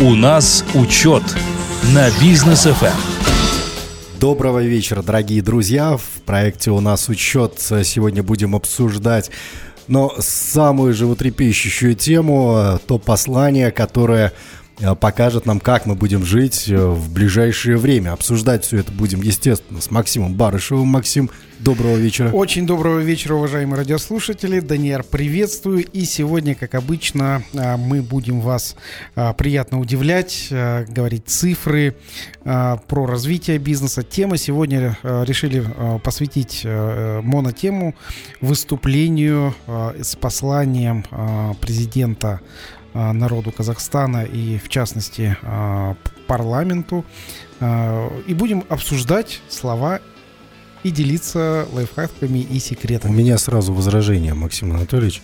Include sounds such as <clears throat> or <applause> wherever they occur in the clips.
У нас учет на бизнес ФМ. Доброго вечера, дорогие друзья. В проекте у нас учет. Сегодня будем обсуждать но самую животрепещущую тему, то послание, которое покажет нам, как мы будем жить э, в ближайшее время. Обсуждать все это будем, естественно, с Максимом Барышевым. Максим, доброго вечера. Очень доброго вечера, уважаемые радиослушатели. Даниэр, приветствую. И сегодня, как обычно, э, мы будем вас приятно удивлять, говорить цифры про развитие бизнеса. Тема сегодня решили посвятить монотему выступлению с посланием президента народу Казахстана и, в частности, а, парламенту. А, и будем обсуждать слова и делиться лайфхаками и секретами. У меня сразу возражение, Максим Анатольевич.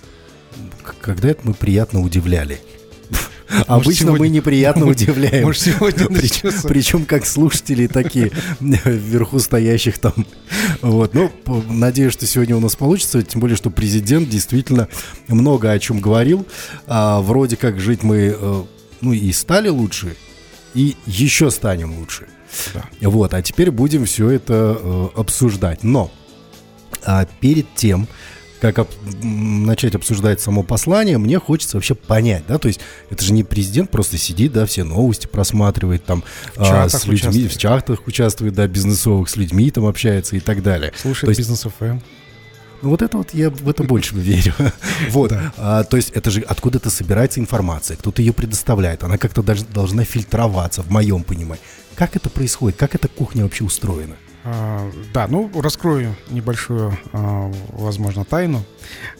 Когда это мы приятно удивляли? Обычно мы неприятно <laughs> удивляем. Может, сегодня причем, причем как слушатели, такие вверху стоящих там. Вот. Ну, надеюсь, что сегодня у нас получится, тем более, что президент действительно много о чем говорил. А, вроде как жить мы, э, ну, и стали лучше, и еще станем лучше. Да. Вот, а теперь будем все это э, обсуждать. Но а перед тем, как об, начать обсуждать само послание, мне хочется вообще понять, да, то есть это же не президент просто сидит, да, все новости просматривает, там а, с людьми, участвует. в чатах участвует, да, бизнесовых, с людьми там общается и так далее. Слушает бизнес ФМ. Ну вот это вот я в это больше <laughs> верю. Вот. А, то есть это же откуда-то собирается информация, кто-то ее предоставляет, она как-то должна фильтроваться, в моем понимании. Как это происходит? Как эта кухня вообще устроена? А, да, ну раскрою небольшую, а, возможно, тайну.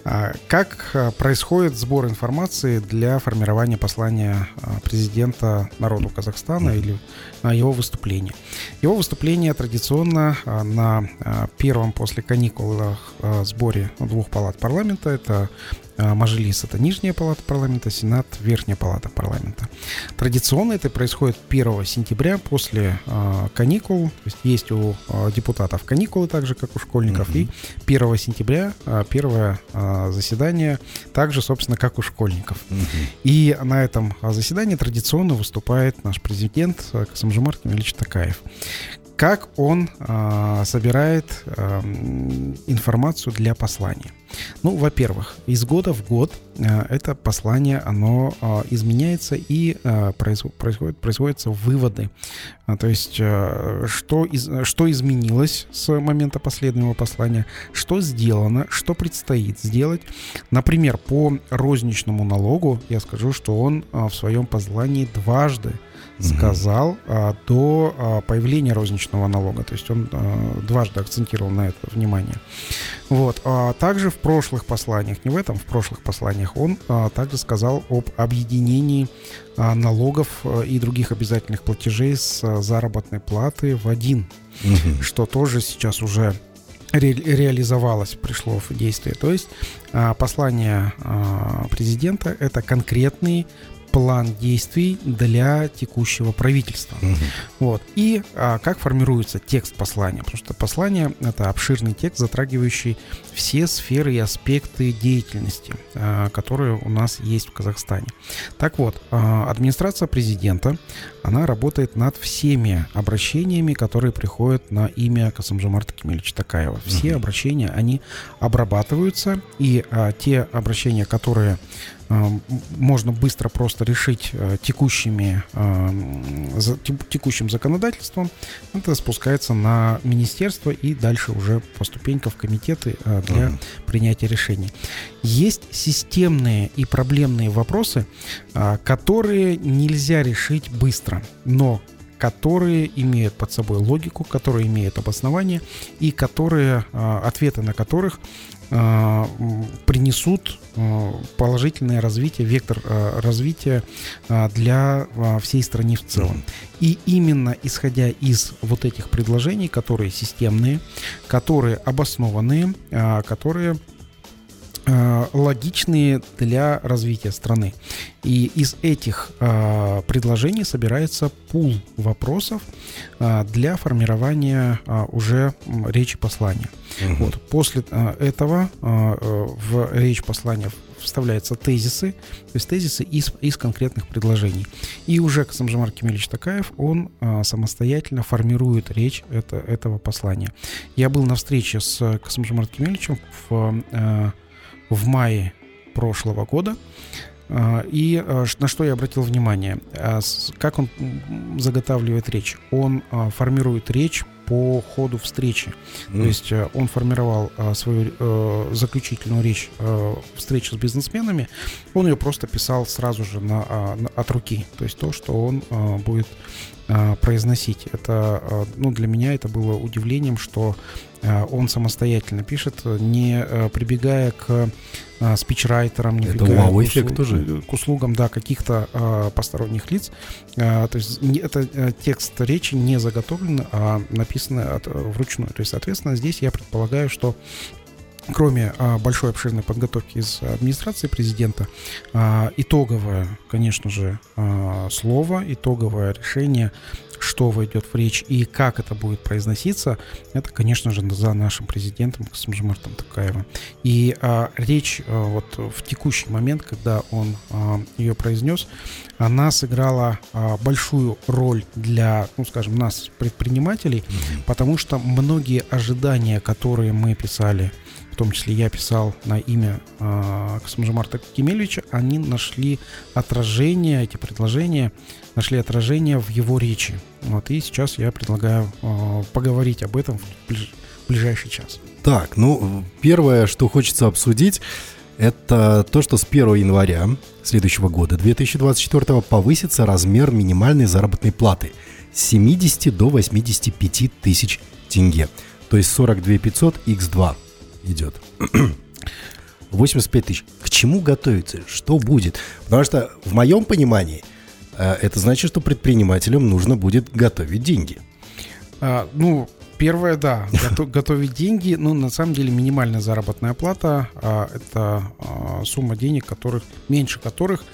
А, как происходит сбор информации для формирования послания президента народу Казахстана или его выступления? Его выступление традиционно на первом после каникул сборе двух палат парламента. Это Мажилис – это нижняя палата парламента, Сенат – верхняя палата парламента. Традиционно это происходит 1 сентября после э, каникул. То есть есть у э, депутатов каникулы, так же, как у школьников. Mm-hmm. И 1 сентября первое заседание, также, собственно, как у школьников. Mm-hmm. И на этом заседании традиционно выступает наш президент Касамжумар Кемельевич Такаев как он э, собирает э, информацию для послания. Ну, во-первых, из года в год э, это послание, оно э, изменяется и э, происходит, производятся выводы. А, то есть, э, что, из, что изменилось с момента последнего послания, что сделано, что предстоит сделать. Например, по розничному налогу я скажу, что он э, в своем послании дважды сказал а, до а, появления розничного налога. То есть он а, дважды акцентировал на это внимание. Вот. А также в прошлых посланиях, не в этом, в прошлых посланиях он а, также сказал об объединении а, налогов и других обязательных платежей с а, заработной платы в один, угу. что тоже сейчас уже ре реализовалось, пришло в действие. То есть послание президента это конкретные план действий для текущего правительства. Угу. Вот. И а, как формируется текст послания? Потому что послание — это обширный текст, затрагивающий все сферы и аспекты деятельности, а, которые у нас есть в Казахстане. Так вот, а, администрация президента, она работает над всеми обращениями, которые приходят на имя Касамжамарта Кемельевича Такаева. Все угу. обращения, они обрабатываются, и а, те обращения, которые можно быстро просто решить э, текущими, э, текущим законодательством. Это спускается на министерство и дальше уже по ступенькам в комитеты для uh-huh. принятия решений. Есть системные и проблемные вопросы, которые нельзя решить быстро, но которые имеют под собой логику, которые имеют обоснование и которые, ответы на которых Э, принесут э, положительное развитие, вектор э, развития для всей страны в целом. И именно исходя из вот этих предложений, которые системные, которые обоснованные, которые Э, логичные для развития страны. И из этих э, предложений собирается пул вопросов э, для формирования э, уже речи послания. Угу. Вот. После э, этого э, в речь послания вставляются тезисы, то есть тезисы из, из конкретных предложений. И уже Касамжамар Кемельевич Такаев, он а, самостоятельно формирует речь это, этого послания. Я был на встрече с Касамжамар Кемельевичем в а, в мае прошлого года. А, и а, на что я обратил внимание? А, как он заготавливает речь? Он формирует речь по ходу встречи. Mm. То есть он формировал свою э, заключительную речь э, встречи с бизнесменами, он ее просто писал сразу же на, от руки. То есть то, что он будет произносить. Это, ну, для меня это было удивлением, что он самостоятельно пишет, не э, прибегая к э, спичрайтерам, не это вау к, услуг, тоже. к услугам да, каких-то посторонних лиц. То есть это текст речи не заготовлен, а написан вручную. То есть, соответственно, здесь я предполагаю, что кроме а, большой обширной подготовки из администрации президента, а, итоговое, конечно же, а, слово, итоговое решение что войдет в речь и как это будет произноситься, это, конечно же, за нашим президентом Касымжимартом Такаевым. И а, речь а, вот в текущий момент, когда он а, ее произнес, она сыграла а, большую роль для, ну, скажем, нас, предпринимателей, mm-hmm. потому что многие ожидания, которые мы писали в том числе я писал на имя э, Касмажимарта Кемельевича, они нашли отражение, эти предложения нашли отражение в его речи. Вот, и сейчас я предлагаю э, поговорить об этом в ближ, ближайший час. Так, ну, первое, что хочется обсудить, это то, что с 1 января следующего года, 2024, повысится размер минимальной заработной платы с 70 до 85 тысяч тенге. То есть 42 500 x2 идет. <clears throat> 85 тысяч. К чему готовиться? Что будет? Потому что в моем понимании э, это значит, что предпринимателям нужно будет готовить деньги. А, ну, первое, да, <laughs> готовить деньги. Ну, на самом деле, минимальная заработная плата а, это а, сумма денег, которых меньше которых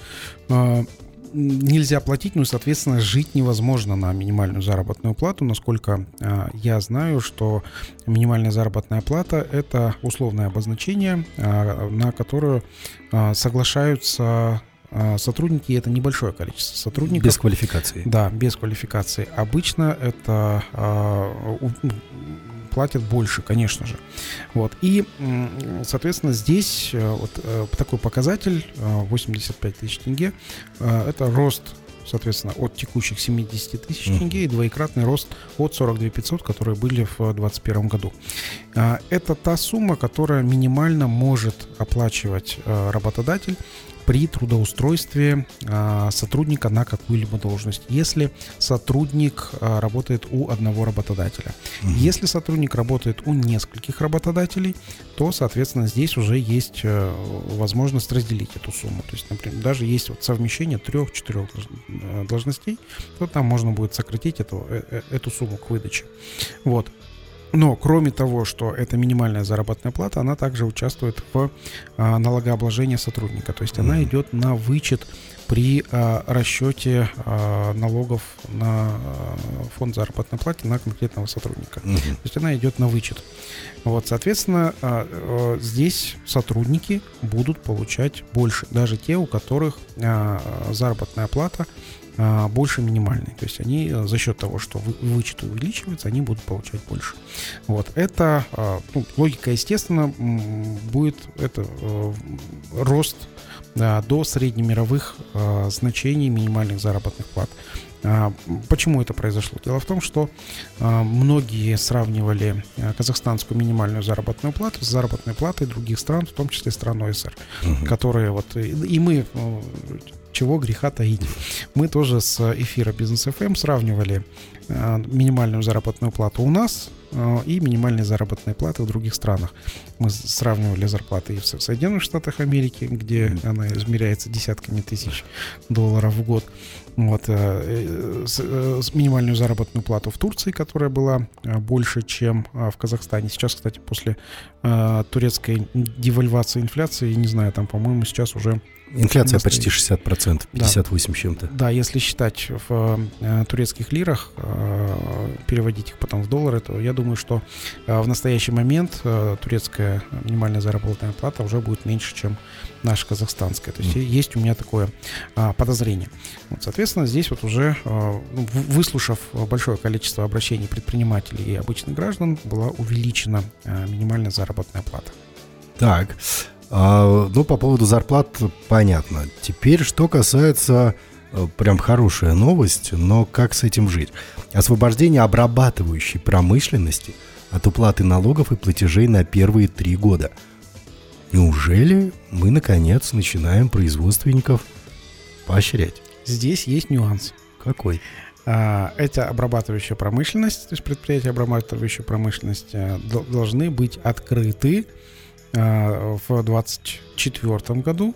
а, нельзя платить, ну и, соответственно, жить невозможно на минимальную заработную плату. Насколько э, я знаю, что минимальная заработная плата – это условное обозначение, э, на которое э, соглашаются сотрудники это небольшое количество сотрудников. Без квалификации. Да, без квалификации. Обычно это платят больше, конечно же. Вот. И, соответственно, здесь э, вот э, такой показатель 85 э, тысяч тенге – это рост соответственно, от текущих 70 тысяч тенге и двоекратный рост от 42 500, которые были в 2021 году. А, это та сумма, которая минимально может оплачивать работодатель при трудоустройстве а, сотрудника на какую-либо должность, если сотрудник а, работает у одного работодателя. Угу. Если сотрудник работает у нескольких работодателей, то, соответственно, здесь уже есть э, возможность разделить эту сумму. То есть, например, даже есть вот совмещение трех-четырех э, должностей, то там можно будет сократить эту, э, эту сумму к выдаче. Вот. Но кроме того, что это минимальная заработная плата, она также участвует в а, налогообложении сотрудника. То есть mm-hmm. она идет на вычет при а, расчете а, налогов на а, фонд заработной платы на конкретного сотрудника. Mm-hmm. То есть она идет на вычет. Вот, соответственно, а, а, здесь сотрудники будут получать больше, даже те, у которых а, заработная плата больше минимальной. То есть они э, за счет того, что вычет увеличивается, они будут получать больше. Вот. Это а, ну, логика, естественно, будет это э, рост да, до среднемировых а, значений минимальных заработных плат. Почему это произошло? Дело в том, что многие сравнивали э, казахстанскую минимальную заработную плату с заработной платой других стран, в том числе стран ОСР, угу. которые вот и мы чего греха таить. Мы тоже с эфира Бизнес FM эм сравнивали э, минимальную заработную плату у нас э, и минимальные заработные платы в других странах. Мы сравнивали зарплаты и в Соединенных Штатах Америки, где она измеряется десятками тысяч долларов в год, вот, э, с, с минимальную заработную плату в Турции, которая была больше, чем в Казахстане. Сейчас, кстати, после турецкой девальвации инфляции, не знаю, там, по-моему, сейчас уже Инфляция почти 60%, 58 да. чем-то. Да, если считать в э, турецких лирах, э, переводить их потом в доллары, то я думаю, что э, в настоящий момент э, турецкая минимальная заработная плата уже будет меньше, чем наша казахстанская. То есть mm. есть у меня такое э, подозрение. Вот, соответственно, здесь вот уже, э, выслушав большое количество обращений предпринимателей и обычных граждан, была увеличена э, минимальная заработная плата. Так, а, ну, по поводу зарплат понятно. Теперь, что касается э, прям хорошая новость, но как с этим жить? Освобождение обрабатывающей промышленности от уплаты налогов и платежей на первые три года. Неужели мы, наконец, начинаем производственников поощрять? Здесь есть нюанс. Какой? А, это обрабатывающая промышленность, то есть предприятия обрабатывающей промышленности э, должны быть открыты в 2024 году.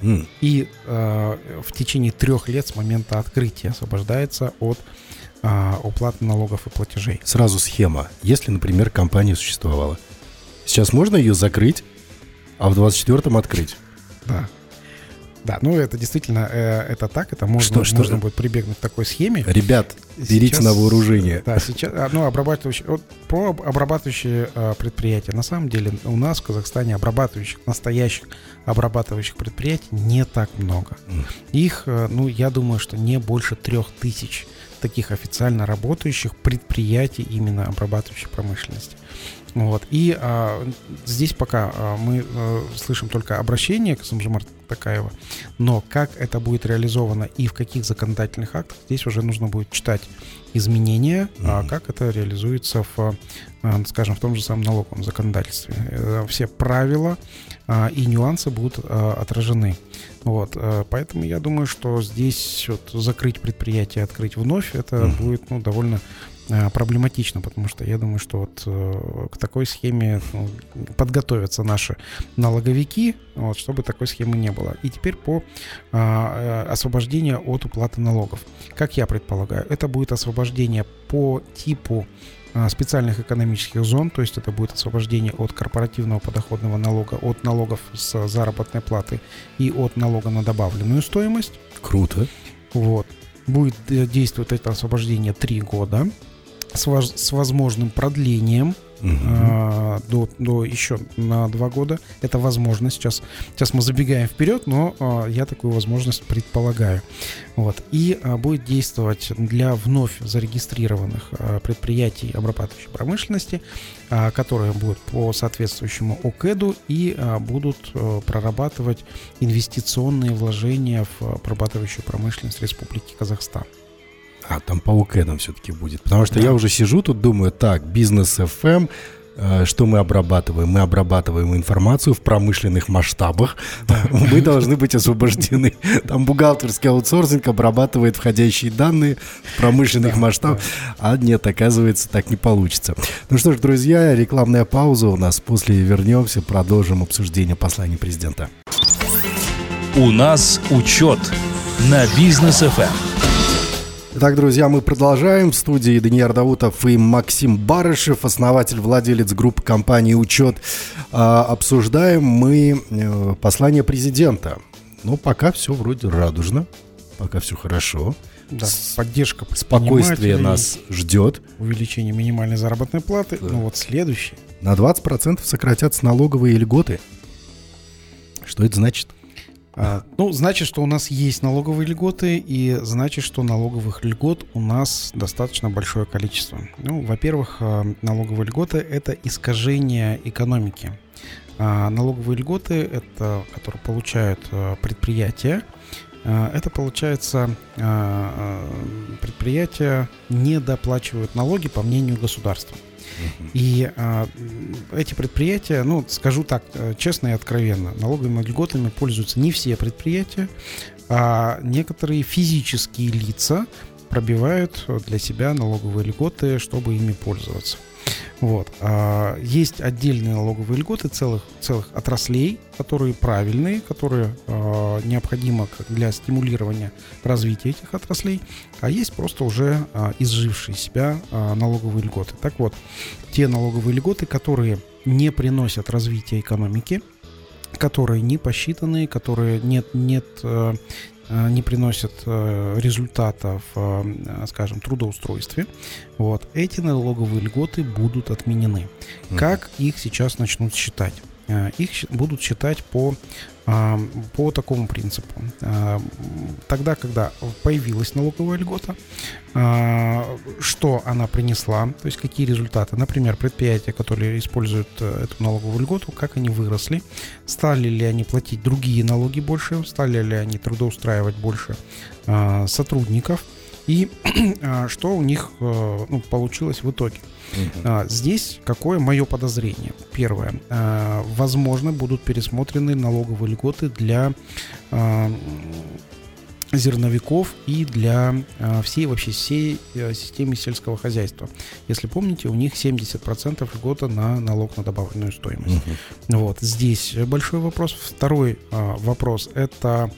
Mm. И э, в течение трех лет с момента открытия освобождается от э, уплаты налогов и платежей. Сразу схема. Если, например, компания существовала, сейчас можно ее закрыть, а в 24-м открыть. Да. Да, ну это действительно, э, это так, это можно, что, можно будет прибегнуть к такой схеме. Ребят, берите сейчас, на вооружение. Да, сейчас, а, ну, обрабатывающие, вот, про обрабатывающие э, предприятия. На самом деле у нас в Казахстане обрабатывающих, настоящих обрабатывающих предприятий не так много. Их, э, ну, я думаю, что не больше трех тысяч таких официально работающих предприятий именно обрабатывающей промышленности. Вот. И а, здесь пока а, мы а, слышим только обращение к Самжимар Такаева, но как это будет реализовано и в каких законодательных актах, здесь уже нужно будет читать изменения, mm-hmm. а как это реализуется в, а, скажем, в том же самом налоговом законодательстве. Э, все правила а, и нюансы будут отражены. Вот, а, поэтому я думаю, что здесь вот закрыть предприятие, открыть вновь, это mm-hmm. будет ну, довольно Э, проблематично, потому что я думаю, что вот э, к такой схеме ну, подготовятся наши налоговики, вот, чтобы такой схемы не было. И теперь по а, э, освобождению от уплаты налогов. Как я предполагаю, это будет освобождение по типу а, специальных экономических зон, то есть это будет освобождение от корпоративного подоходного налога, от налогов с заработной платы и от налога на добавленную стоимость. Круто. Вот. Будет действовать это освобождение 3 года с, воз, с возможным продлением угу. а, до, до еще на два года. Это возможно. Сейчас, сейчас мы забегаем вперед, но а, я такую возможность предполагаю. Вот. И а, будет действовать для вновь зарегистрированных а, предприятий обрабатывающей промышленности, а, которые будут по соответствующему ОКЭДу и а, будут а, прорабатывать инвестиционные вложения в обрабатывающую промышленность Республики Казахстан. А, там по УКЭДам все-таки будет. Потому что да. я уже сижу тут, думаю, так, бизнес FM, э, что мы обрабатываем? Мы обрабатываем информацию в промышленных масштабах. Да. <laughs> Мы должны быть освобождены. Там бухгалтерский аутсорсинг обрабатывает входящие данные в промышленных да, масштабах. Да. А нет, оказывается, так не получится. Ну что ж, друзья, рекламная пауза у нас. После вернемся, продолжим обсуждение послания президента. У нас учет на бизнес FM. Итак, друзья, мы продолжаем. В студии Даниил Даутов и Максим Барышев, основатель, владелец группы компании «Учет». А, обсуждаем мы э, послание президента. Ну, пока все вроде радужно, пока все хорошо. Да, поддержка Спокойствие нас ждет. Увеличение минимальной заработной платы. Да. Ну вот следующее. На 20% сократятся налоговые льготы. Что это значит? А, ну, значит, что у нас есть налоговые льготы, и значит, что налоговых льгот у нас достаточно большое количество. Ну, во-первых, а, налоговые льготы – это искажение экономики. А налоговые льготы, это, которые получают предприятия, это получается предприятия не доплачивают налоги по мнению государства. И а, эти предприятия, ну, скажу так, э, честно и откровенно, налоговыми льготами пользуются не все предприятия, а некоторые физические лица пробивают для себя налоговые льготы, чтобы ими пользоваться. Вот. А, есть отдельные налоговые льготы целых, целых отраслей, которые правильные, которые а, необходимы для стимулирования развития этих отраслей, а есть просто уже а, изжившие себя налоговые льготы. Так вот, те налоговые льготы, которые не приносят развития экономики, которые не посчитаны, которые нет, нет Э, не приносят э, результата в, э, скажем, трудоустройстве, вот, эти налоговые льготы будут отменены. Как их сейчас начнут считать? Их будут считать по а, по такому принципу. А, тогда, когда появилась налоговая льгота, а, что она принесла, то есть какие результаты. Например, предприятия, которые используют э, эту налоговую льготу, как они выросли, стали ли они платить другие налоги больше, стали ли они трудоустраивать больше сотрудников – и <clears throat> а, что у них а, ну, получилось в итоге. Uh-huh. Здесь какое мое подозрение? Первое. Возможно, будут пересмотрены налоговые льготы для зерновиков и для всей вообще всей э, системы сельского хозяйства. Если помните, у них 70% льгота на налог на добавленную стоимость. Uh-huh. Вот здесь большой вопрос. Второй вопрос это а,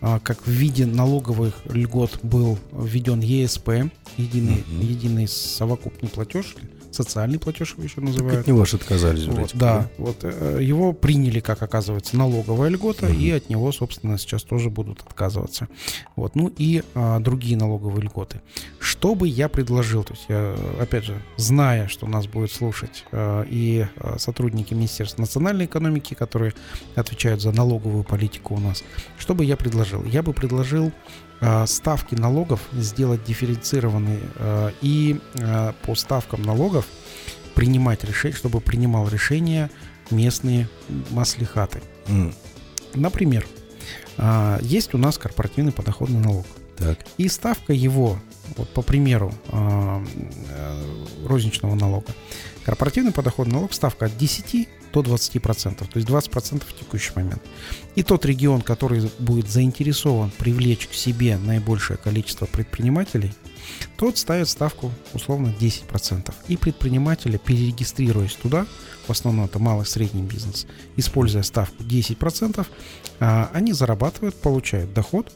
как в виде налоговых льгот был введен ЕСП, единый, uh-huh. единый совокупный платеж, социальный платеж его еще называют. Так от него же отказались. Вот, да, вот э, его приняли, как оказывается, налоговая льгота, угу. и от него, собственно, сейчас тоже будут отказываться. Вот, ну и а, другие налоговые льготы. Что бы я предложил, то есть я, опять же, зная, что нас будет слушать а, и а, сотрудники Министерства национальной экономики, которые отвечают за налоговую политику у нас, что бы я предложил? Я бы предложил ставки налогов сделать дифференцированные а, и а, по ставкам налогов принимать решение, чтобы принимал решения местные маслихаты. Mm. Например, есть у нас корпоративный подоходный налог. Так. И ставка его, вот по примеру э, розничного налога, корпоративный подоходный налог ставка от 10 до 20%, то есть 20% в текущий момент. И тот регион, который будет заинтересован привлечь к себе наибольшее количество предпринимателей, тот ставит ставку условно 10%. И предприниматели, перерегистрируясь туда, в основном это малый и средний бизнес, используя ставку 10%, а, они зарабатывают, получают доход,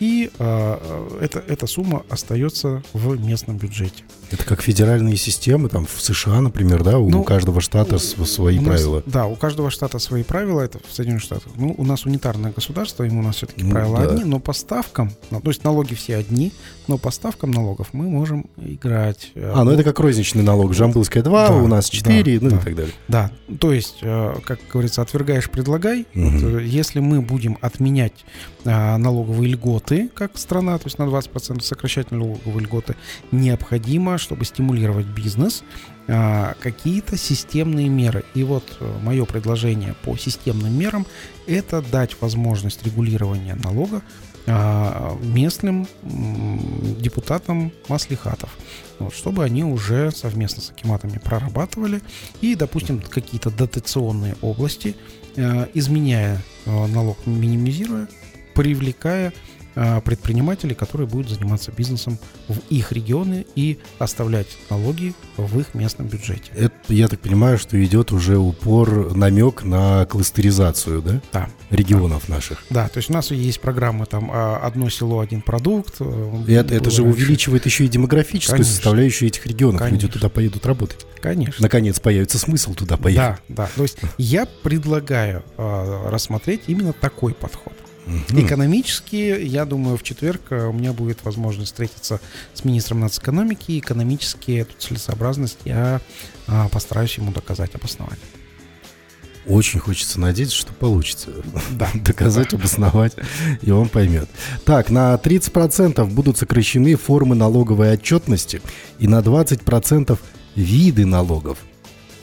и э, это, эта сумма остается в местном бюджете. Это как федеральные системы, там в США, например, да, у ну, каждого штата свои нас, правила. Да, у каждого штата свои правила, это в Соединенных Штатах. Ну, у нас унитарное государство, ему у нас все-таки ну, правила да. одни, но по ставкам, ну, то есть налоги все одни, но по ставкам налогов мы можем играть. Э, а, ну это как розничный налог, Жамбылская 2, да, у нас 4, да, ну да, и так далее. Да, то есть, э, как говорится, отвергаешь, предлагай. Угу. Если мы будем отменять налоговые льготы, как страна, то есть на 20% сокращать налоговые льготы, необходимо чтобы стимулировать бизнес, а, какие-то системные меры. И вот э, мое предложение по системным мерам – это дать возможность регулирования налога а, местным депутатам маслихатов, вот, чтобы они уже совместно с акиматами прорабатывали и, допустим, какие-то дотационные области, э, изменяя э, налог, минимизируя, привлекая предпринимателей, которые будут заниматься бизнесом в их регионы и оставлять налоги в их местном бюджете. Это, я так понимаю, что идет уже упор, намек на кластеризацию, да? Да. Регионов да. наших. Да, то есть у нас есть программы там а, «Одно село, один продукт». Э, и это, это же увеличивает еще и демографическую Конечно. составляющую этих регионов. Конечно. Люди туда поедут работать. Конечно. Наконец появится смысл туда поехать. Да, да. То есть я предлагаю э, рассмотреть именно такой подход. Угу. Экономически, я думаю, в четверг э, у меня будет возможность встретиться с министром нацэкономики. Экономически эту целесообразность я а, постараюсь ему доказать, обосновать. Очень хочется надеяться, что получится. <laughs> Да. Доказать, обосновать, и он поймет. Так, на 30% будут сокращены формы налоговой отчетности и на 20% виды налогов.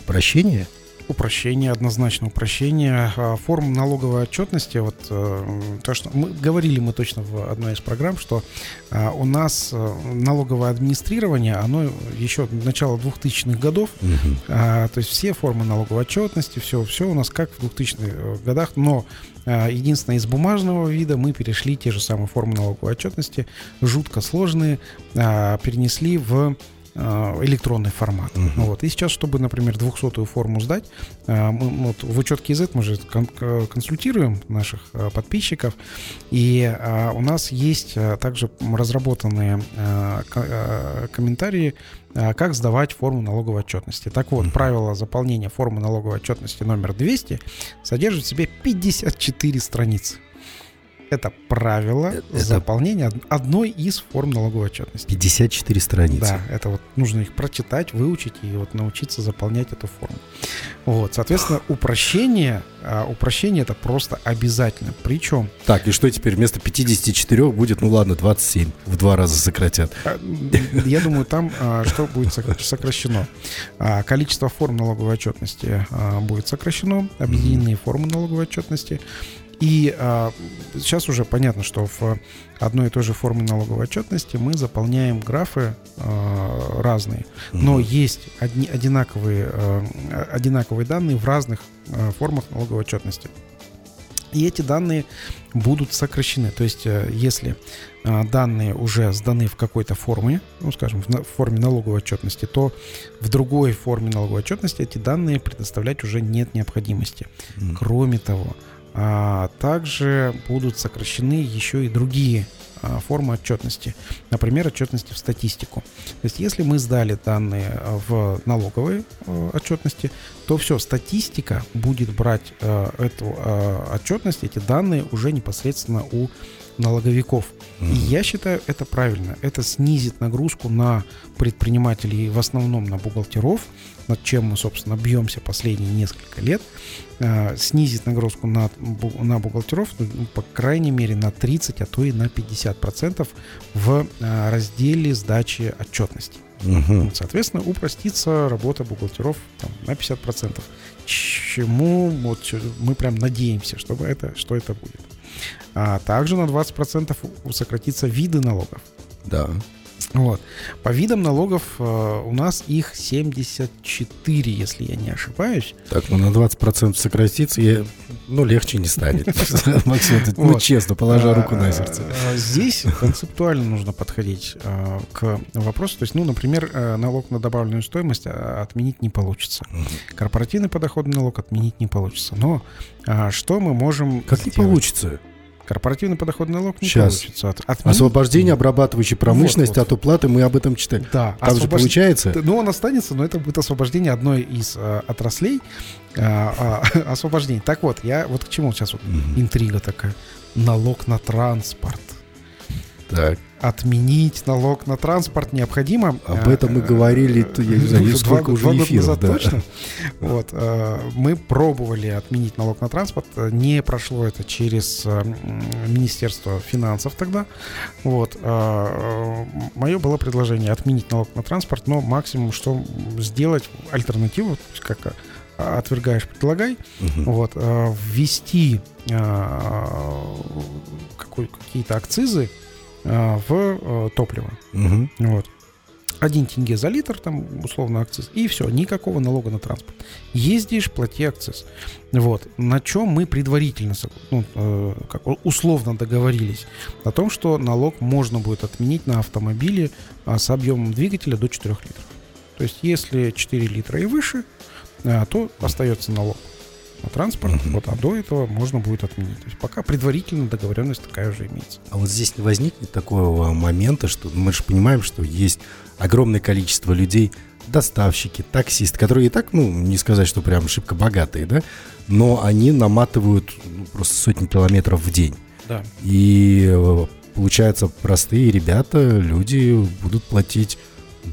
Прощение? Упрощение, однозначно упрощение. А, форм налоговой отчетности, вот э, то, что мы говорили мы точно в одной из программ, что а, у нас э, налоговое администрирование, оно еще начало 2000-х годов, угу. то есть все формы налоговой отчетности, все, все у нас как в 2000-х э, годах, но Единственное, из бумажного вида мы перешли те же самые формы налоговой отчетности, жутко сложные, перенесли в электронный формат. Uh-huh. Вот. И сейчас, чтобы, например, 200-ю форму сдать, э, мы, вот в учетке язык мы же кон- консультируем наших э, подписчиков, и э, у нас есть э, также разработанные э, э, комментарии, э, как сдавать форму налоговой отчетности. Так вот, uh-huh. правило заполнения формы налоговой отчетности номер 200 содержит в себе 54 страницы. Это правило это... заполнения одной из форм налоговой отчетности. 54 страницы. Да, это вот нужно их прочитать, выучить и вот научиться заполнять эту форму. Вот, соответственно, упрощение, а, упрощение это просто обязательно. Причем... Так, и что теперь? Вместо 54 будет, ну ладно, 27. В два раза сократят. А, я думаю, там а, что будет сокращено? Количество форм налоговой отчетности будет сокращено, объединенные формы налоговой отчетности. И а, сейчас уже понятно, что в одной и той же форме налоговой отчетности мы заполняем графы а, разные, но mm-hmm. есть одни, одинаковые, а, одинаковые данные в разных а, формах налоговой отчетности. И эти данные будут сокращены. То есть, э, если а, данные уже сданы в какой-то форме, ну, скажем, в форме налоговой отчетности, то в другой форме налоговой отчетности эти данные предоставлять уже нет необходимости. Mm. Кроме того, а также будут сокращены еще и другие а, формы отчетности. Например, отчетности в статистику. То есть, если мы сдали данные в налоговой а, отчетности, то все, статистика будет брать эту отчетность, эти данные уже непосредственно у налоговиков. Mm-hmm. И я считаю это правильно. Это снизит нагрузку на предпринимателей, в основном на бухгалтеров, над чем мы, собственно, бьемся последние несколько лет, э, снизит нагрузку на, на бухгалтеров, ну, по крайней мере, на 30, а то и на 50% в э, разделе сдачи отчетности. Угу. Соответственно, упростится работа бухгалтеров там, на 50%. Чему вот, мы прям надеемся, чтобы это, что это будет. А также на 20% сократится виды налогов. Да. Вот. По видам налогов э, у нас их 74, если я не ошибаюсь. Так, ну на 20% сократится, и, ну, легче не станет. <laughs> Максим, ну, честно, положа руку на сердце. А, здесь концептуально нужно подходить э, к вопросу. То есть, ну, например, э, налог на добавленную стоимость отменить не получится. Корпоративный подоходный налог отменить не получится. Но что мы можем Как не получится? Корпоративный подоходный налог не Сейчас. получится. От, отменить... Освобождение обрабатывающей промышленности вот, вот. от уплаты, мы об этом читали. Да. Там Освобож... же получается... Ну, он останется, но это будет освобождение одной из э, отраслей. Э, э, <laughs> освобождение. Так вот, я вот к чему сейчас вот угу. интрига такая. Налог на транспорт. Так отменить налог на транспорт необходимо. Об этом мы говорили, я не знаю, сколько уже эфиров. Да. Точно. Вот, э, мы пробовали отменить налог на транспорт. Не прошло это через э, Министерство финансов тогда. Вот. Э, Мое было предложение отменить налог на транспорт, но максимум, что сделать альтернативу, как отвергаешь, предлагай, угу. вот, ввести какие-то акцизы Э, в э, топливо. Угу. Вот. Один тенге за литр, там, условно, акциз, и все, никакого налога на транспорт. Ездишь, плати акциз. Вот. На чем мы предварительно, ну, э, как, условно договорились? О том, что налог можно будет отменить на автомобиле а, с объемом двигателя до 4 литров. То есть, если 4 литра и выше, то остается налог на транспорт, угу. вот, а до этого можно будет отменить. То есть пока предварительно договоренность такая уже имеется. А вот здесь не возникнет такого момента, что мы же понимаем, что есть огромное количество людей, доставщики, таксисты, которые и так, ну, не сказать, что прям шибко богатые, да, но они наматывают ну, просто сотни километров в день. Да. И э, получается, простые ребята, люди будут платить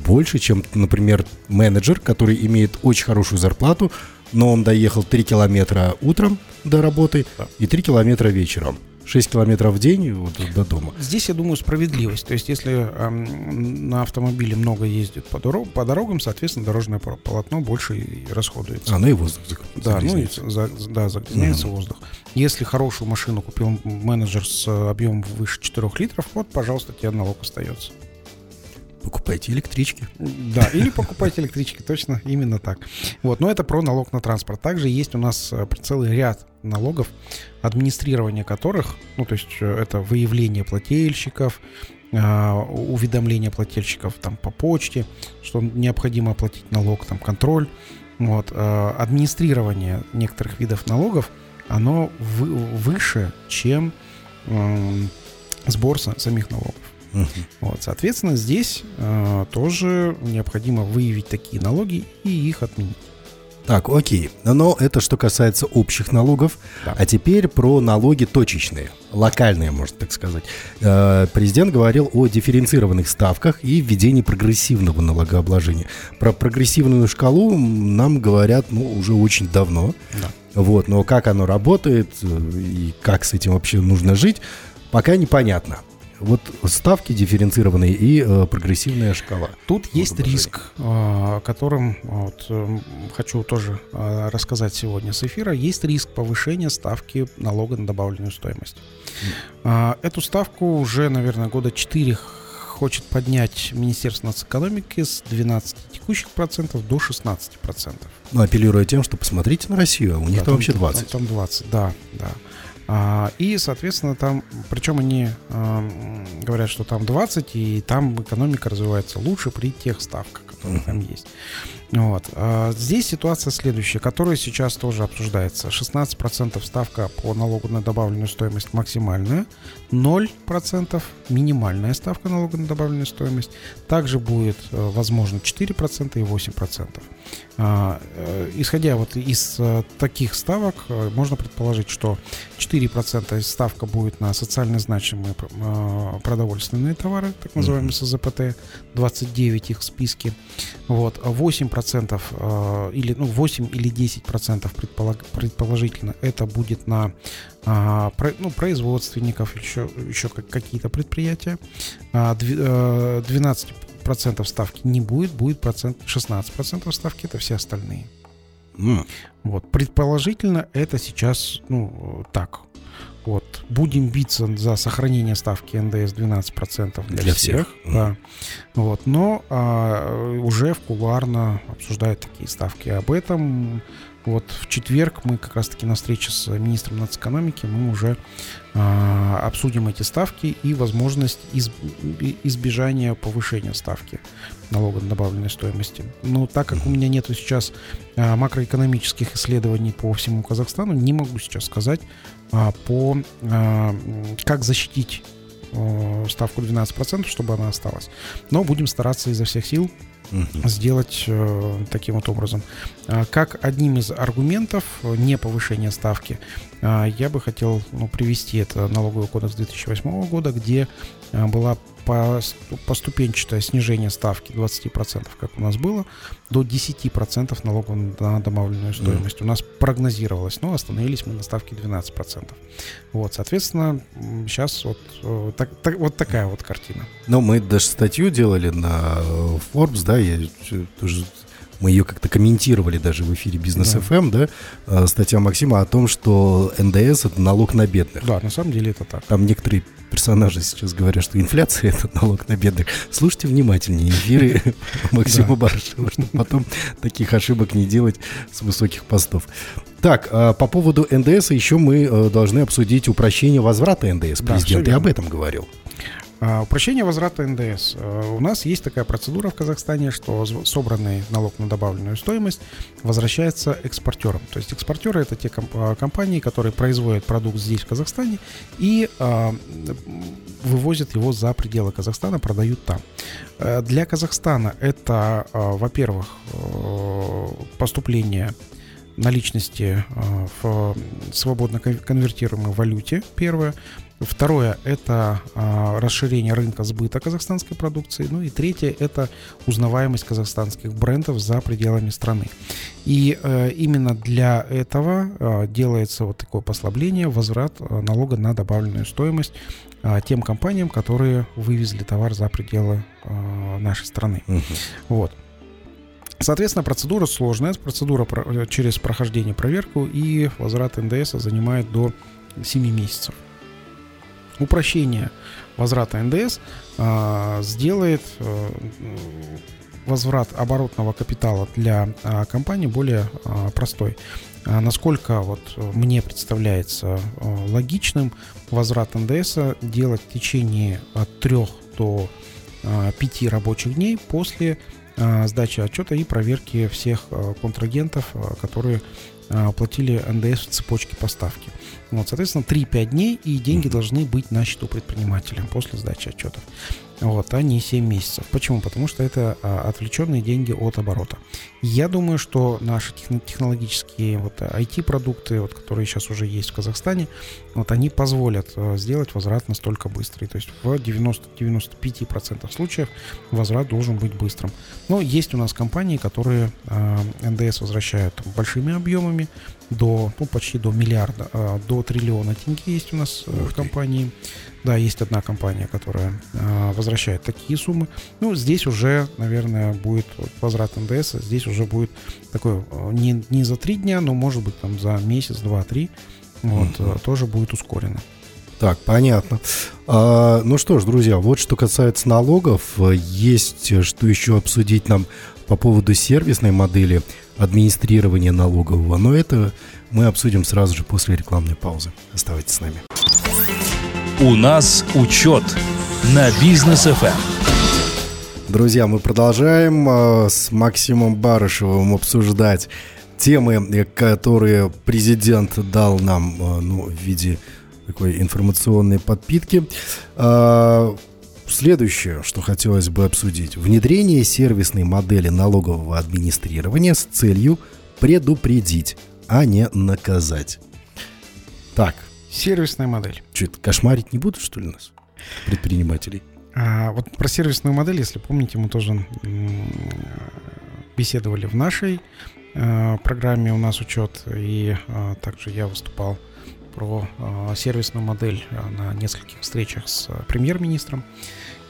больше, чем, например, менеджер, который имеет очень хорошую зарплату, но он доехал 3 километра утром до работы и 3 километра вечером. 6 километров в день вот, до дома. Здесь, я думаю, справедливость. То есть, если эм, на автомобиле много ездит по, дорог, по дорогам, соответственно, дорожное полотно больше и расходуется. А, ну и воздух Да, ну и за, да, загрязняется угу. воздух. Если хорошую машину купил менеджер с объемом выше 4 литров, вот, пожалуйста, тебе налог остается. Покупайте электрички. Да, или покупайте электрички, точно, именно так. Вот, но это про налог на транспорт. Также есть у нас э, целый ряд налогов, администрирование которых, ну, то есть э, это выявление плательщиков, уведомления плательщиков там по почте, что необходимо оплатить налог, там контроль. Вот, администрирование некоторых видов налогов, оно выше, чем сбор самих налогов. Угу. Вот, соответственно, здесь э, тоже необходимо выявить такие налоги и их отменить. Так, окей. Но это что касается общих налогов. Да. А теперь про налоги точечные, локальные, можно так сказать. Э, президент говорил о дифференцированных ставках и введении прогрессивного налогообложения. Про прогрессивную шкалу нам говорят ну, уже очень давно. Да. Вот, но как оно работает э, и как с этим вообще нужно жить, пока непонятно. Вот ставки дифференцированные и э, прогрессивная шкала. Тут есть риск, о котором вот, э, хочу тоже э, рассказать сегодня с эфира. Есть риск повышения ставки налога на добавленную стоимость. Mm. Эту ставку уже, наверное, года 4 хочет поднять Министерство экономики с 12 текущих процентов до 16 процентов. Ну, апеллируя тем, что посмотрите на Россию, а у них да, там, там вообще 20. Там, там 20, да, да. А, и, соответственно, там, причем они а, говорят, что там 20, и там экономика развивается лучше при тех ставках, которые там есть. Вот. А здесь ситуация следующая, которая сейчас тоже обсуждается. 16% ставка по налогу на добавленную стоимость максимальная, 0% минимальная ставка налога на добавленную стоимость. Также будет э, возможно 4% и 8%. А, э, исходя вот из э, таких ставок, можно предположить, что 4% ставка будет на социально значимые продовольственные товары, так называемые СЗПТ, 29 их в списке. Вот. 8% а или ну, 8 или 10% предполаг, предположительно это будет на а, ну, производственников, еще, еще какие-то предприятия. 12 а, процентов ставки не будет, будет процент, 16 процентов ставки, это все остальные. Mm. Вот, предположительно, это сейчас, ну, так. Вот, будем биться за сохранение ставки НДС 12% для, для всех. всех. Да. Вот, но а, уже в кулуарно обсуждают такие ставки. Об этом вот в четверг мы как раз-таки на встрече с министром нацэкономики мы уже э, обсудим эти ставки и возможность из, избежания повышения ставки налога на добавленной стоимости. Но так как у меня нет сейчас э, макроэкономических исследований по всему Казахстану, не могу сейчас сказать э, по э, как защитить ставку 12%, чтобы она осталась. Но будем стараться изо всех сил сделать э, таким вот образом. А, как одним из аргументов не повышения ставки, э, я бы хотел ну, привести это налоговый кодекс 2008 года, где э, была поступенчатое снижение ставки 20%, как у нас было, до 10% налога на добавленную стоимость. Mm. У нас прогнозировалось, но остановились мы на ставке 12%. Вот, соответственно, сейчас вот, э, так, так, вот такая вот картина. Но мы даже статью делали на э, Forbes, да, я тоже мы ее как-то комментировали даже в эфире Бизнес да. FM, да, э, статья Максима о том, что НДС это налог на бедных. Да, на самом деле это так. Там некоторые персонажи сейчас говорят, что инфляция это налог на бедных. Слушайте внимательнее эфиры <laughs> Максима Барышева, чтобы потом таких ошибок не делать с высоких постов. Так, а, по поводу НДС еще мы э, должны обсудить упрощение возврата НДС. Президент и об этом говорил. А, упрощение возврата НДС. А, у нас есть такая процедура в Казахстане, что собранный налог на добавленную стоимость возвращается экспортерам. То есть экспортеры это те а, компании, которые производят продукт здесь, в Казахстане, и вывозят его за пределы Казахстана, продают там. Для Казахстана это, во-первых, поступление наличности в свободно конвертируемой валюте, первое. Второе – это а, расширение рынка сбыта казахстанской продукции. Ну и третье – это узнаваемость казахстанских брендов за пределами страны. И э, именно для этого э, делается вот такое послабление, возврат э, налога на добавленную стоимость э, тем компаниям, которые вывезли товар за пределы э, нашей страны. Угу. Вот. Соответственно, процедура сложная, процедура про, через прохождение проверку и возврат НДС занимает до 7 месяцев упрощение возврата НДС а, сделает а, возврат оборотного капитала для а, компании более а, простой. А насколько вот мне представляется а, логичным возврат НДС делать в течение от 3 до 5 рабочих дней после сдачи отчета и проверки всех контрагентов, которые оплатили НДС в цепочке поставки. Вот, соответственно, 3-5 дней, и деньги должны быть на счету предпринимателя после сдачи отчетов вот, а не 7 месяцев. Почему? Потому что это а, отвлеченные деньги от оборота. Я думаю, что наши технологические вот IT-продукты, вот, которые сейчас уже есть в Казахстане, вот они позволят а, сделать возврат настолько быстрый. То есть в 90-95% случаев возврат должен быть быстрым. Но есть у нас компании, которые а, НДС возвращают большими объемами, до, ну, почти до миллиарда, до триллиона тенге есть у нас э, в компании. Да, есть одна компания, которая а, возвращает такие суммы. Ну, здесь уже, наверное, будет возврат НДС, здесь уже будет такой э, не, не за три дня, но может быть там за месяц, два, три, вот, mm-hmm. тоже будет ускорено. Так, понятно. А, ну что ж, друзья, вот что касается налогов, есть что еще обсудить нам по поводу сервисной модели администрирования налогового, но это мы обсудим сразу же после рекламной паузы. Оставайтесь с нами. У нас учет на бизнес FM. Эм. Друзья, мы продолжаем э, с Максимом Барышевым обсуждать темы, которые президент дал нам э, ну, в виде такой информационной подпитки. Э, Следующее, что хотелось бы обсудить. Внедрение сервисной модели налогового администрирования с целью предупредить, а не наказать. Так. Сервисная модель. Что это, кошмарить не будут, что ли, нас, предпринимателей? А, вот про сервисную модель, если помните, мы тоже беседовали в нашей э, программе «У нас учет», и э, также я выступал про э, сервисную модель э, на нескольких встречах с э, премьер-министром.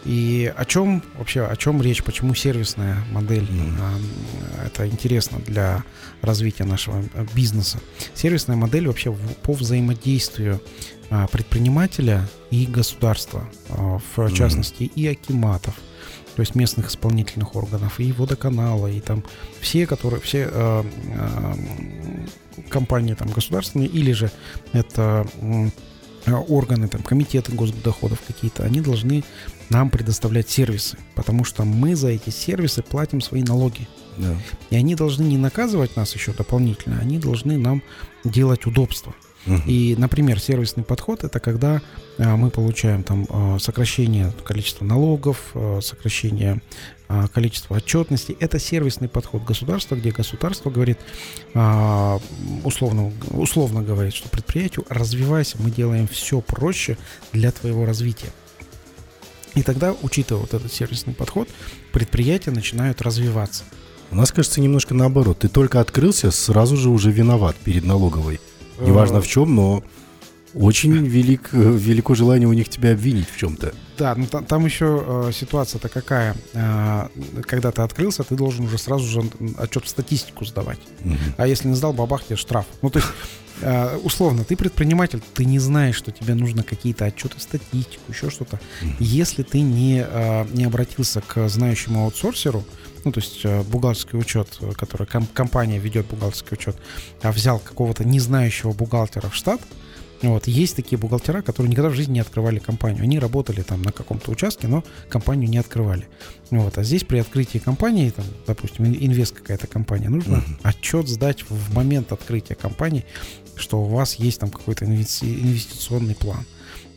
И о чем вообще, о чем речь, почему сервисная модель, mm-hmm. это интересно для развития нашего бизнеса. Сервисная модель вообще по взаимодействию предпринимателя и государства, в частности mm-hmm. и акиматов, то есть местных исполнительных органов, и водоканала, и там все, которые, все э, э, компании там государственные, или же это э, органы, там, комитеты госдоходов какие-то, они должны нам предоставлять сервисы, потому что мы за эти сервисы платим свои налоги. Да. И они должны не наказывать нас еще дополнительно, они должны нам делать удобства. И, например, сервисный подход это когда а, мы получаем там а, сокращение количества налогов, а, сокращение количества отчетности. Это сервисный подход государства, где государство говорит, условно, условно говорит, что предприятию развивайся, мы делаем все проще для твоего развития. И тогда, учитывая вот этот сервисный подход, предприятия начинают развиваться. У нас, кажется, немножко наоборот. Ты только открылся, сразу же уже виноват перед налоговой. Неважно в чем, но очень <laughs> велик, велико желание у них тебя обвинить в чем-то. Да, ну там, там еще э, ситуация-то какая. Э, когда ты открылся, ты должен уже сразу же отчет в статистику сдавать. Угу. А если не сдал, бабах тебе штраф. Ну, то есть, э, условно, ты предприниматель, ты не знаешь, что тебе нужно какие-то отчеты, статистику, еще что-то. Угу. Если ты не, э, не обратился к знающему аутсорсеру, ну, то есть э, бухгалтерский учет, который ком- компания ведет бухгалтерский учет, а взял какого-то незнающего бухгалтера в штат, вот. Есть такие бухгалтера, которые никогда в жизни не открывали компанию. Они работали там на каком-то участке, но компанию не открывали. Вот. А здесь при открытии компании, там, допустим, инвест какая-то компания, нужно uh-huh. отчет сдать в момент открытия компании, что у вас есть там какой-то инвестиционный план.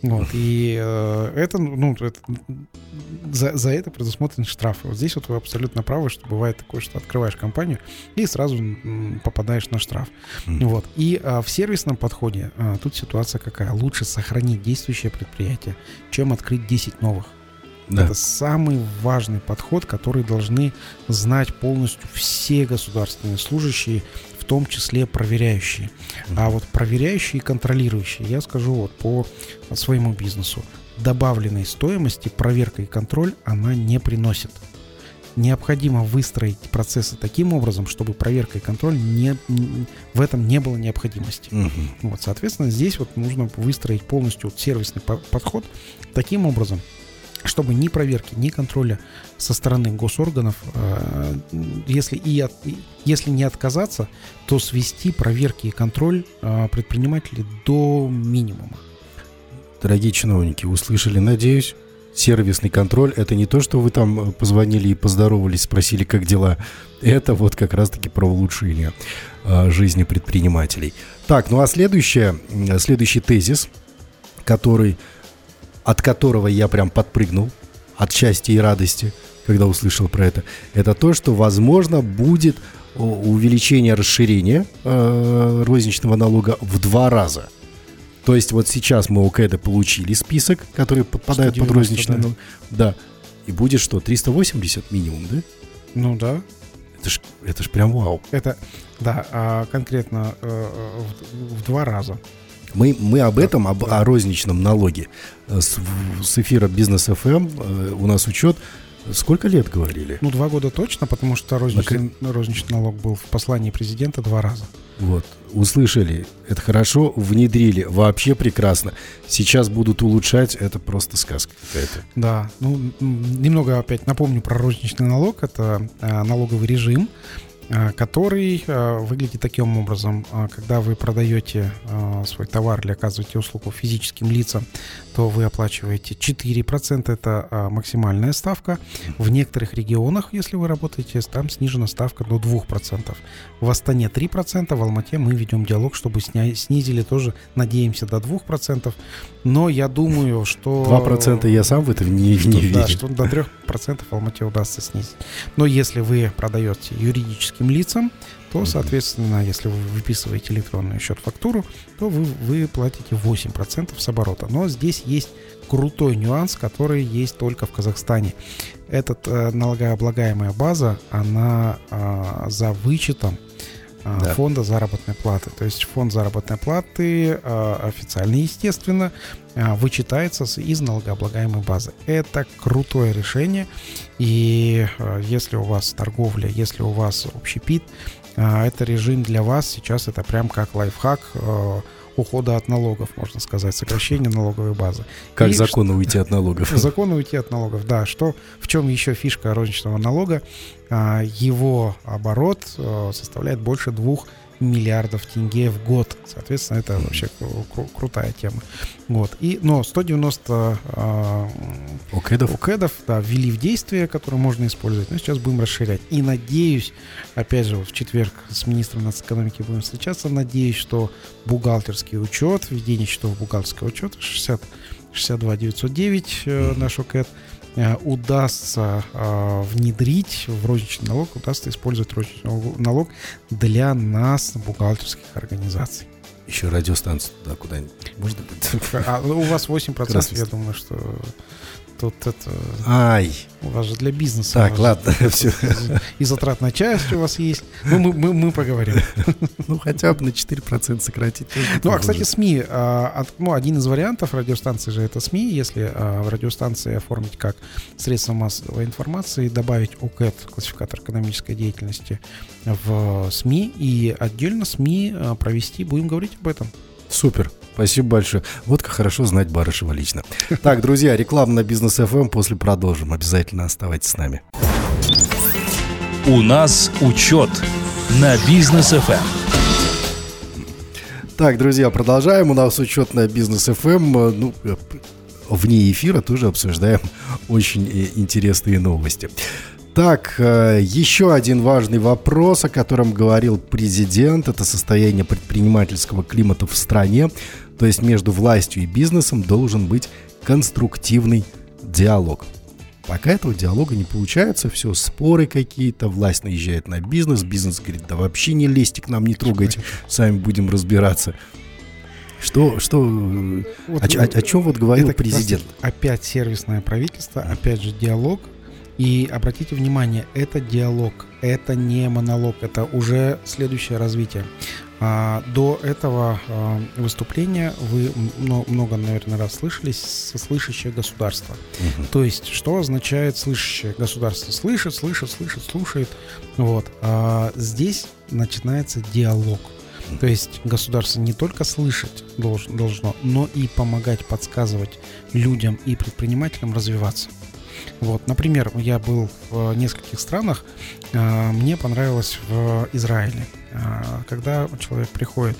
Вот, и э, это, ну, это, за, за это предусмотрен штраф. Вот здесь вот вы абсолютно правы, что бывает такое, что открываешь компанию и сразу попадаешь на штраф. Mm. Вот. И а, в сервисном подходе а, тут ситуация какая? Лучше сохранить действующее предприятие, чем открыть 10 новых. Да. Это самый важный подход, который должны знать полностью все государственные служащие том числе проверяющие. А вот проверяющие и контролирующие, я скажу вот по своему бизнесу, добавленной стоимости проверка и контроль она не приносит. Необходимо выстроить процессы таким образом, чтобы проверка и контроль не, в этом не было необходимости. Угу. Вот, соответственно, здесь вот нужно выстроить полностью вот сервисный подход таким образом, чтобы ни проверки, ни контроля со стороны госорганов, э, если, и от, если не отказаться, то свести проверки и контроль э, предпринимателей до минимума. Дорогие чиновники, услышали, надеюсь. сервисный контроль это не то, что вы там позвонили и поздоровались, спросили, как дела. Это вот как раз-таки про улучшение э, жизни предпринимателей. Так, ну а следующее, следующий тезис, который, от которого я прям подпрыгнул от счастья и радости, когда услышал про это, это то, что, возможно, будет увеличение расширения э, розничного налога в два раза – то есть вот сейчас мы у КЭДа получили список, который подпадает под розничный налог. Да. И будет что, 380 минимум, да? Ну да. Это ж, это ж прям вау. Это, да, а конкретно э, в, в два раза. Мы, мы об этом, об, о розничном налоге э, с, с эфира Бизнес ФМ э, у нас учет Сколько лет говорили? Ну, два года точно, потому что розничный, На... розничный налог был в послании президента два раза. Вот, услышали, это хорошо, внедрили, вообще прекрасно. Сейчас будут улучшать, это просто сказка какая-то. Да, ну, немного опять напомню про розничный налог. Это э, налоговый режим, который э, выглядит таким образом. Э, когда вы продаете свой товар или оказываете услугу физическим лицам, то вы оплачиваете 4%, это максимальная ставка. В некоторых регионах, если вы работаете, там снижена ставка до 2%. В Астане 3%, в Алмате мы ведем диалог, чтобы снизили тоже, надеемся, до 2%. Но я думаю, что... 2% я сам в этом не, не верю. Да, что до 3% в Алмате удастся снизить. Но если вы продаете юридическим лицам, то, соответственно, если вы выписываете электронный счет-фактуру, то вы, вы платите 8% с оборота. Но здесь есть крутой нюанс, который есть только в Казахстане. Этот э, налогооблагаемая база, она э, за вычетом да. фонда заработной платы. То есть фонд заработной платы а, официально, естественно, а, вычитается из налогооблагаемой базы. Это крутое решение. И если у вас торговля, если у вас общепит, это режим для вас сейчас, это прям как лайфхак ухода от налогов, можно сказать, сокращение налоговой базы. Как и закону что... уйти от налогов. <laughs> Закону уйти от налогов, да. Что, в чем еще фишка розничного налога? А, его оборот э, составляет больше двух миллиардов тенге в год. Соответственно, это вообще кру- крутая тема. Вот. И, но 190 э, укэдов, укэдов да, ввели в действие, которые можно использовать. Но сейчас будем расширять. И надеюсь, опять же, вот в четверг с министром нацэкономики будем встречаться, надеюсь, что бухгалтерский учет, введение счетов бухгалтерского учета 60 62 909 э, наш Э, удастся э, внедрить в розничный налог, удастся использовать розничный налог для нас, бухгалтерских организаций. Еще радиостанцию туда куда-нибудь можно будет? А, ну, у вас 8%, я думаю, что Тут это... Ай. У вас же для бизнеса. Так, ладно, <laughs> все. И затратная часть у вас есть. Ну, мы, мы, мы поговорим. Ну, хотя бы на 4% сократить. Ну, а, кстати, СМИ. А, ну, один из вариантов радиостанции же это СМИ. Если а, в радиостанции оформить как средство массовой информации, добавить УКЭТ, классификатор экономической деятельности, в СМИ, и отдельно СМИ провести, будем говорить об этом. Супер. Спасибо большое. Вот как хорошо знать Барышева лично. <laughs> Так, друзья, реклама на бизнес FM. После продолжим. Обязательно оставайтесь с нами. У нас учет на бизнес FM. Так, друзья, продолжаем. У нас учет на бизнес FM. Ну, вне эфира тоже обсуждаем <laughs> очень э, интересные новости. Так, э, еще один важный вопрос, о котором говорил президент, это состояние предпринимательского климата в стране. То есть между властью и бизнесом должен быть конструктивный диалог. Пока этого диалога не получается, все, споры какие-то, власть наезжает на бизнес, бизнес говорит, да вообще не лезьте к нам, не трогайте, сами будем разбираться. Что, что, вот, о, о, о чем вот говорил президент? Опять сервисное правительство, опять же диалог, и обратите внимание, это диалог, это не монолог, это уже следующее развитие. А, до этого а, выступления вы много, наверное, раз слышались со слышащее государство. Угу. То есть, что означает слышащее государство? Слышит, слышит, слышит, слушает. Вот. А здесь начинается диалог. То есть государство не только слышать должно, но и помогать, подсказывать людям и предпринимателям развиваться. Вот, например, я был в нескольких странах, а, мне понравилось в Израиле. А, когда человек приходит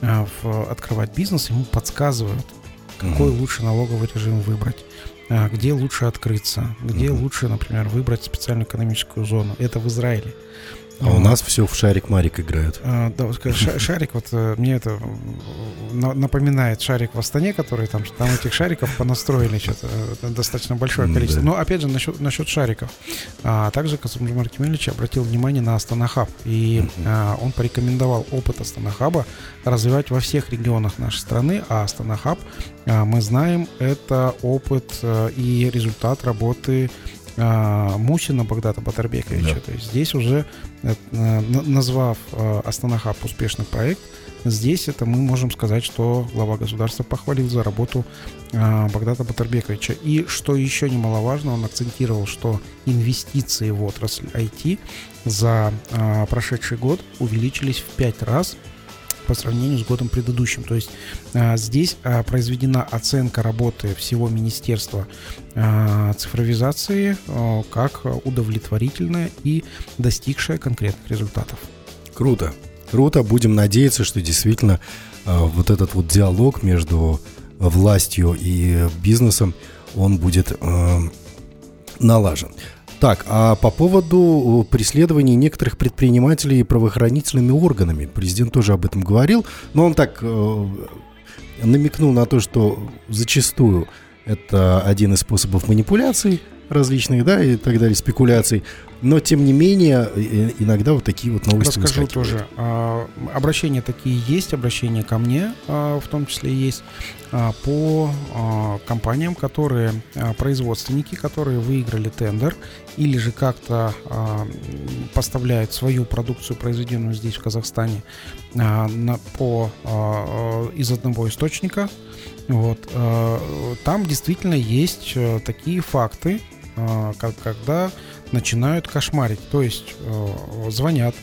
в открывать бизнес, ему подсказывают, какой лучше налоговый режим выбрать где лучше открыться, где mm-hmm. лучше, например, выбрать специальную экономическую зону. Это в Израиле. А у нас все в шарик-марик играют. А, да, вот шарик, вот э, мне это напоминает шарик в Астане, который там, там этих шариков понастроили что-то э, достаточно большое количество. Но опять же, насчет, насчет шариков. А, также Касумжимар Кемельевич обратил внимание на Астанахаб. И а, он порекомендовал опыт Астанахаба развивать во всех регионах нашей страны. А Астанахаб, а, мы знаем, это опыт и результат работы Мусина Багдата Батарбековича. Да. То есть здесь уже, э, назвав э, Астанахаб успешный проект, здесь это мы можем сказать, что глава государства похвалил за работу а, Багдата Батарбековича. И что еще немаловажно, он акцентировал, что инвестиции в отрасль IT за а, прошедший год увеличились в пять раз – по сравнению с годом предыдущим. То есть а, здесь а, произведена оценка работы всего Министерства а, цифровизации как удовлетворительная и достигшая конкретных результатов. Круто. Круто. Будем надеяться, что действительно вот этот вот диалог между властью и бизнесом, он будет налажен. Так, а по поводу преследования некоторых предпринимателей правоохранительными органами, президент тоже об этом говорил, но он так э, намекнул на то, что зачастую это один из способов манипуляций различных, да, и так далее, спекуляций. Но, тем не менее, иногда вот такие вот новости Расскажу тоже. А, обращения такие есть, обращения ко мне а, в том числе есть а, по компаниям, которые, производственники, которые выиграли тендер или же как-то поставляют свою продукцию, произведенную здесь, в Казахстане, по, из одного источника, вот. Там действительно есть такие факты, когда начинают кошмарить. То есть э, звонят,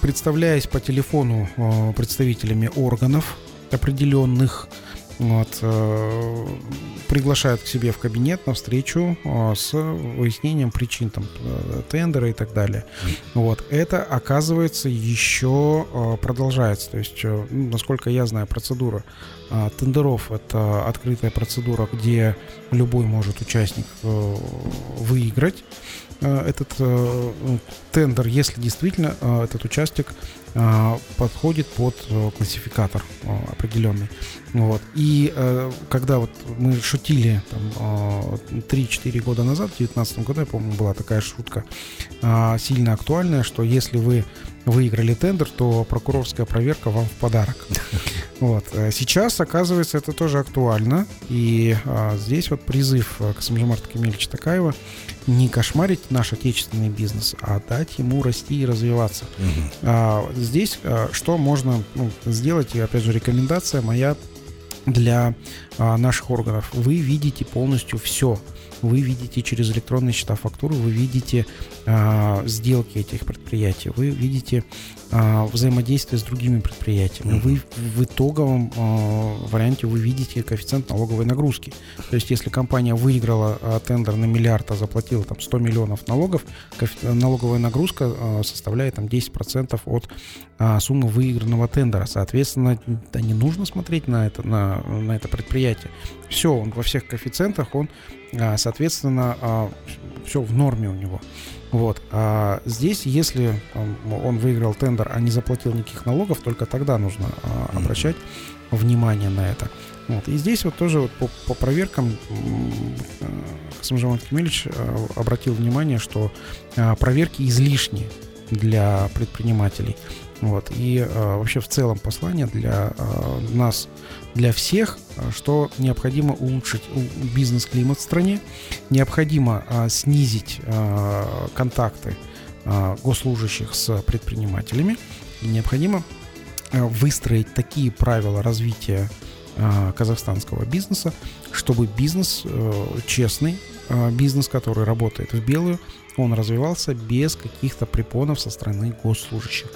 представляясь по телефону э, представителями органов определенных, вот, э, приглашают к себе в кабинет на встречу э, с выяснением причин там, э, тендера и так далее. Вот. Это, оказывается, еще э, продолжается. То есть, э, ну, насколько я знаю, процедура э, тендеров — это открытая процедура, где любой может участник э, выиграть. Э, этот э, ну, тендер, если действительно э, этот участок подходит под классификатор определенный. Вот. И когда вот мы шутили там, 3-4 года назад, в 2019 году, я помню, была такая шутка сильно актуальная, что если вы выиграли тендер, то прокурорская проверка вам в подарок. <laughs> Вот. Сейчас, оказывается, это тоже актуально. И а, здесь вот призыв к Самжимарту Кемельевича Такаева не кошмарить наш отечественный бизнес, а дать ему расти и развиваться. Угу. А, здесь а, что можно ну, сделать, и опять же рекомендация моя для а, наших органов. Вы видите полностью все вы видите через электронные счета фактуры, вы видите а, сделки этих предприятий, вы видите а, взаимодействие с другими предприятиями. Вы в итоговом а, варианте вы видите коэффициент налоговой нагрузки. То есть, если компания выиграла а, тендер на миллиард, а заплатила там 100 миллионов налогов, налоговая нагрузка а, составляет там 10% от а, суммы выигранного тендера. Соответственно, да, не нужно смотреть на это, на, на это предприятие. Все, он во всех коэффициентах, он, соответственно, а, все в норме у него. Вот. А здесь, если он выиграл тендер, а не заплатил никаких налогов, только тогда нужно а, обращать внимание на это. Вот. И здесь вот тоже вот по, по проверкам Самжаман Кемельевич а, обратил внимание, что а, проверки излишние для предпринимателей. Вот. И э, вообще в целом послание для э, нас, для всех, что необходимо улучшить бизнес-климат в стране, необходимо э, снизить э, контакты э, госслужащих с предпринимателями, и необходимо э, выстроить такие правила развития э, казахстанского бизнеса, чтобы бизнес э, честный, э, бизнес, который работает в белую, он развивался без каких-то препонов со стороны госслужащих.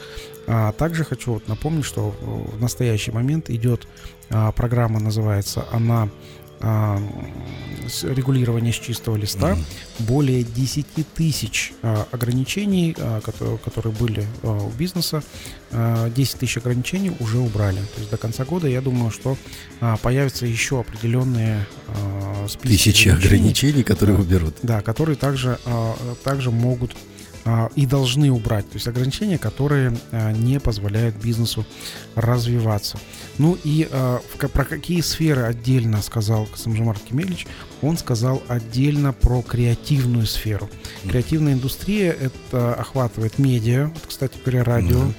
А также хочу вот напомнить, что в настоящий момент идет а, программа, называется она а, регулирования с чистого листа. Mm-hmm. Более 10 тысяч а, ограничений, а, которые, которые были а, у бизнеса, а, 10 тысяч ограничений уже убрали. То есть до конца года я думаю, что а, появятся еще определенные а, списки Тысячи ограничений, ограничений которые да, уберут. Да, которые также, а, также могут а, и должны убрать, то есть ограничения, которые а, не позволяют бизнесу развиваться. Ну и а, про какие сферы отдельно сказал Самжимар Кемелич, он сказал отдельно про креативную сферу. Креативная индустрия это охватывает медиа, кстати говоря, радио, mm-hmm.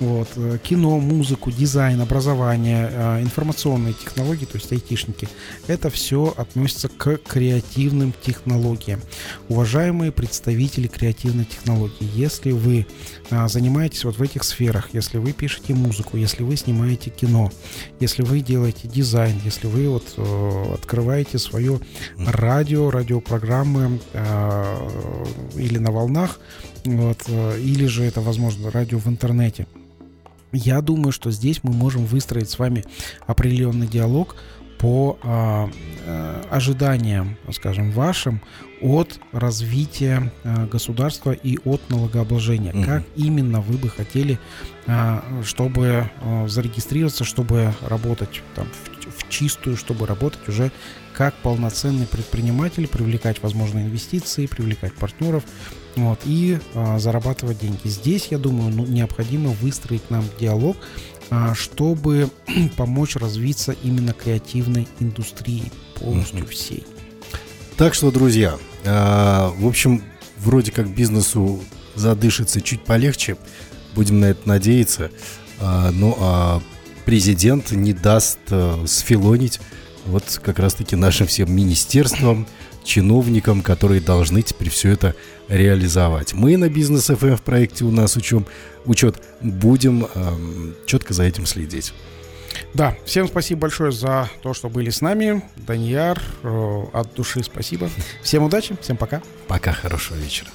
вот, э, кино, музыку, дизайн, образование, информационные технологии, то есть айтишники. Это все относится к креативным технологиям. Уважаемые представители креативной технологии. Если вы а, занимаетесь вот в этих сферах, если вы пишете музыку, если вы снимаете кино, если вы делаете дизайн, если вы вот э, открываете свое радио, радиопрограммы э, или на волнах, вот, э, или же это, возможно, радио в интернете. Я думаю, что здесь мы можем выстроить с вами определенный диалог по а, а, ожиданиям, скажем, вашим от развития а, государства и от налогообложения. Угу. Как именно вы бы хотели, а, чтобы а, зарегистрироваться, чтобы работать там, в, в чистую, чтобы работать уже как полноценный предприниматель, привлекать возможные инвестиции, привлекать партнеров вот, и а, зарабатывать деньги. Здесь, я думаю, ну, необходимо выстроить нам диалог а, чтобы <clears throat> помочь развиться именно креативной индустрии полностью uh-huh. всей. Так что, друзья, а, в общем, вроде как бизнесу задышится чуть полегче, будем на это надеяться. А, ну а президент не даст сфилонить вот как раз-таки нашим всем министерствам, чиновникам, которые должны теперь все это реализовать. Мы на бизнес FM в проекте у нас учем, учет будем эм, четко за этим следить. Да, всем спасибо большое за то, что были с нами. Данияр, э, от души спасибо. Всем удачи, всем пока. Пока, хорошего вечера.